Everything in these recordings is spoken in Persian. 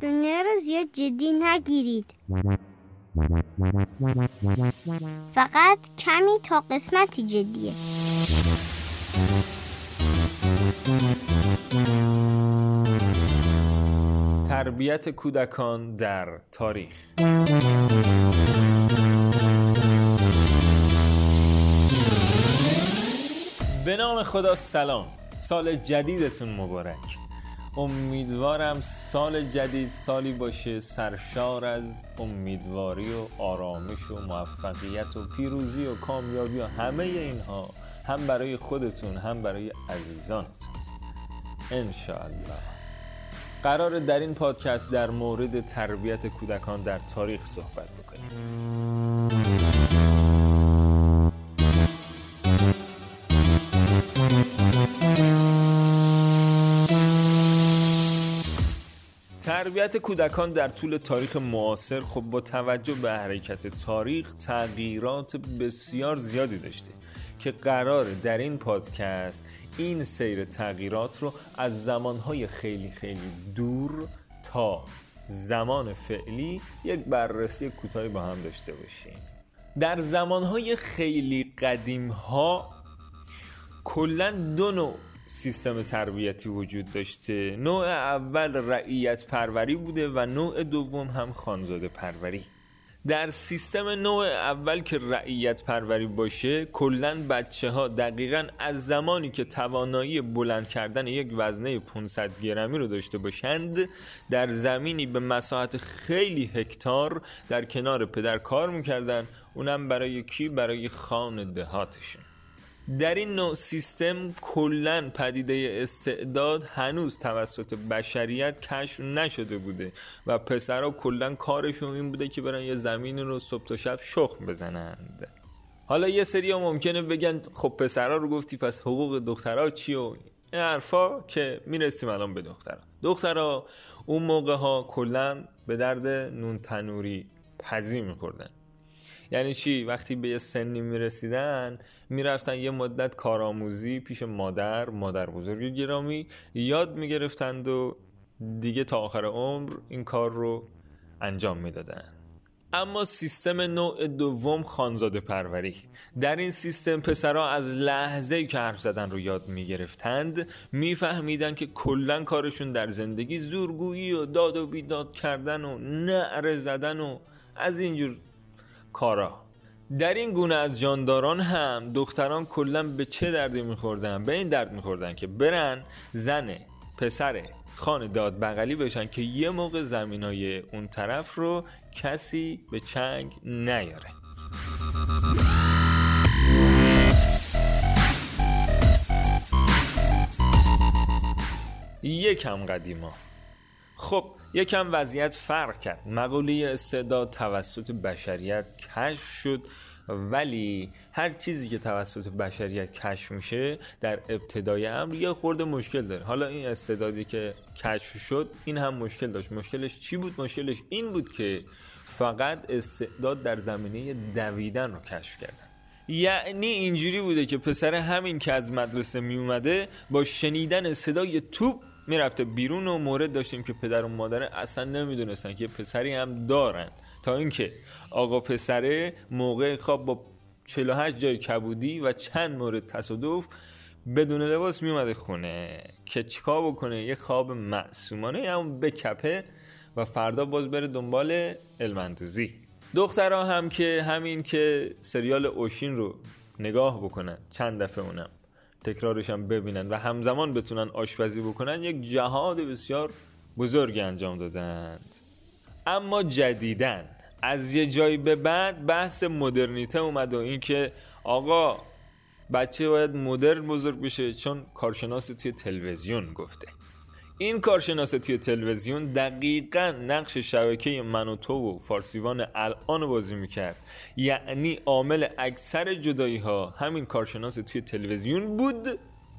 دنیا رو زیاد جدی نگیرید. فقط کمی تا قسمتی جدیه. تربیت کودکان در تاریخ. به نام خدا سلام. سال جدیدتون مبارک. امیدوارم سال جدید سالی باشه سرشار از امیدواری و آرامش و موفقیت و پیروزی و کامیابی و همه اینها هم برای خودتون هم برای عزیزانتون. انشاءالله. قرار در این پادکست در مورد تربیت کودکان در تاریخ صحبت بکنیم. تربیت کودکان در طول تاریخ معاصر خب با توجه به حرکت تاریخ تغییرات بسیار زیادی داشته که قرار در این پادکست این سیر تغییرات رو از زمانهای خیلی خیلی دور تا زمان فعلی یک بررسی کوتاهی با هم داشته باشیم. در زمانهای خیلی قدیم ها کلا دو نوع سیستم تربیتی وجود داشته. نوع اول رعیت پروری بوده و نوع دوم هم خانزاده پروری. در سیستم نوع اول که رعیت پروری باشه کلا بچه ها دقیقا از زمانی که توانایی بلند کردن یک وزنه 500 گرمی رو داشته باشند در زمینی به مساحت خیلی هکتار در کنار پدر کار می‌کردن. اونم برای کی؟ برای خان دهاتشون. در این نوع سیستم کلا پدیده استعداد هنوز توسط بشریت کشف نشده بوده و پسرها کلا کارشون این بوده که برن یه زمین رو صبح تا شب شخم بزنند. حالا یه سری ها ممکنه بگن خب پسرها رو گفتی پس حقوق دخترها چی و این حرفا که می‌رسیم الان به دخترها. دخترها اون موقع ها کلا به درد نون تنوری پزی میخوردن. یعنی چی؟ وقتی به یه سنی می‌رسیدن می‌رفتن یه مدت کارآموزی پیش مادر مادر بزرگ گرامی یاد می‌گرفتند و دیگه تا آخر عمر این کار رو انجام می‌دادن. اما سیستم نوع دوم خانزاده پروری. در این سیستم پسرها از لحظه که حرف زدن رو یاد می‌گرفتند میفهمیدن که کلا کارشون در زندگی زورگویی و داد و بیداد کردن و نعره زدن و از اینجور کارا. در این گونه از جانداران هم دختران کلا به چه دردی میخوردن؟ به این درد میخوردن که برن زن پسر خان داد بغلی بشن که یه موقع زمین های اون طرف رو کسی به چنگ نیاره. یکم قدیما. خب یکم وضعیت فرق کرد. مقوله استعداد توسط بشریت کشف شد ولی هر چیزی که توسط بشریت کشف میشه در ابتدای امر یه خورده مشکل داره. حالا این استعدادی که کشف شد این هم مشکل داشت. مشکلش چی بود؟ مشکلش این بود که فقط استعداد در زمینه دویدن رو کشف کردن. یعنی اینجوری بوده که پسر همین که از مدرسه می اومده با شنیدن صدای توپ می‌رفته بیرون و مورد داشتیم که پدر و مادر اصلا نمی‌دونستن که پسری هم دارن. تا اینکه آقا پسره موقع خواب با 48 جای کبودی و چند مورد تصادف بدون لباس میومده خونه که چیکار بکنه؟ یه خواب معصومانه همون بکپه و فردا باز بره دنبال المندوزی دخترها هم که همین که سریال اوشین رو نگاه بکنن چند دفعه اونم. تکرارش هم ببینن و همزمان بتونن آشپزی بکنن یک جهاد بسیار بزرگی انجام دادند. اما جدیدن از یه جایی به بعد بحث مدرنیته اومد و اینکه آقا بچه باید مدرن بزرگ بشه چون کارشناس توی تلویزیون گفته. این کارشناس توی تلویزیون دقیقا نقش شبکه من و تو و فارسیوان الان بازی می‌کرد. یعنی عامل اکثر جدایی ها همین کارشناس توی تلویزیون بود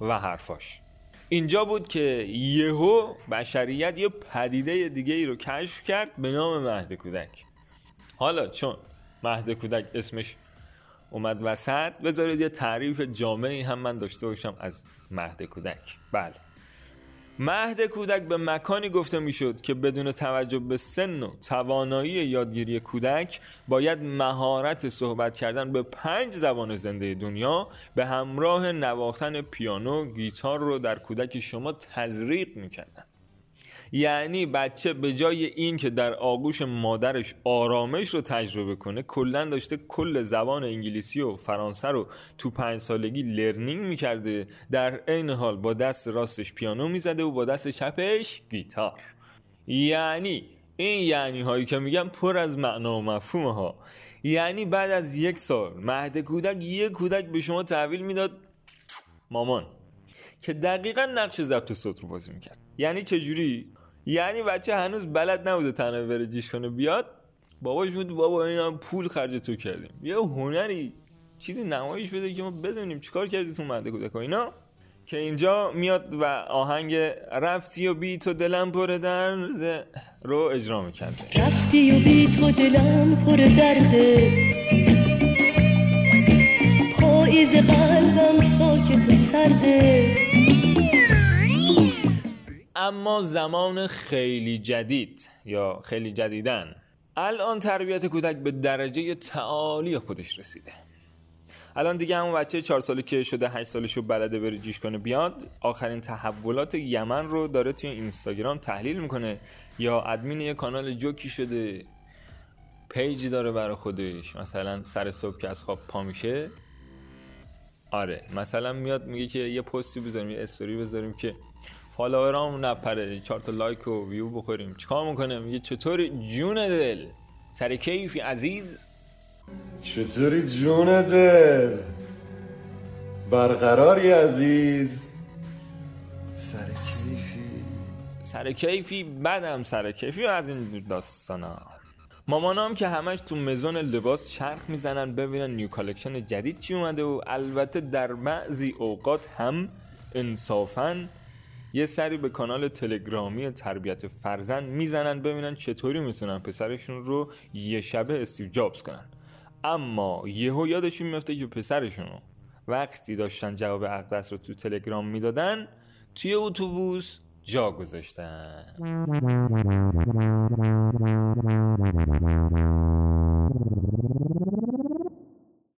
و حرفاش. اینجا بود که یهو بشریت یه پدیده دیگه ای رو کشف کرد به نام مهد کودک. حالا چون مهد کودک اسمش اومد وسط بذارید یه تعریف جامعی هم من داشته باشم از مهد کودک. بله. مهد کودک به مکانی گفته می‌شد که بدون توجه به سن و توانایی یادگیری کودک باید مهارت صحبت کردن به پنج زبان زنده دنیا به همراه نواختن پیانو گیتار رو در کودک شما تزریق می‌کردن. یعنی بچه به جای این که در آغوش مادرش آرامش رو تجربه کنه کلا داشته کل زبان انگلیسی و فرانسه رو تو پنج سالگی لرنینگ می‌کرده. در عین حال با دست راستش پیانو می‌زده و با دست چپش گیتار. یعنی این یعنی هایی که میگم پر از معنا و مفهوم ها یعنی بعد از یک سال مهد کودک یک کودک به شما تحویل می‌داد. مامان. که دقیقا نقش ضبط صوت رو بازی می‌کرد. یعنی چجوری؟ یعنی بچه هنوز بلد نبوده تنه بره جیش کنه بیاد باباش بود بابا این هم پول خرج تو کردیم. یه هنری چیزی نمایش بده که ما بدونیم چیکار کردی تو مهد کودک اینا؟ که اینجا میاد و آهنگ رفتی و بی تو دلم پر درد رو اجرا می‌کرده رفتی و بی تو دلم پر درده. پاییز قلبم ساکت و سرده. اما زمان خیلی جدید یا خیلی جدیدن. الان تربیت کودک به درجه تعالی خودش رسیده. الان دیگه همون بچه چهار ساله که شده 8 سالشو بلده بره جیش کنه بیاد آخرین تحولات یمن رو داره توی اینستاگرام تحلیل می‌کنه. یا ادمین یه کانال جوکی شده پیجی داره برای خودش. مثلا سر صبح که از خواب پا میشه. آره مثلا میاد میگه که یه پستی بذاریم یه استوری بذاریم که follower ام نپره. چهار تا لایک و ویو بخوریم. چیکار می‌کنه؟ میگه چطوری جون دل؟ سر کیفی عزیز؟ چطوری جون دل؟ برقراری عزیز. سر کیفی. سر کیفی بدم سر کیفی از این داستانا. مامانام که همش تو مزون لباس چرخ می‌زنن ببینن new collection جدید چی اومده و البته در بعضی اوقات هم انصافاً یه سری به کانال تلگرامی تربیت فرزند می‌زنن ببینن چطوری می‌تونن پسرشون رو یه شبه استیو جابز کنن. اما یهو یادشون میفته که پسرشون رو وقتی داشتن جواب اقدس رو تو تلگرام می‌دادن توی اتوبوس جا گذاشتن.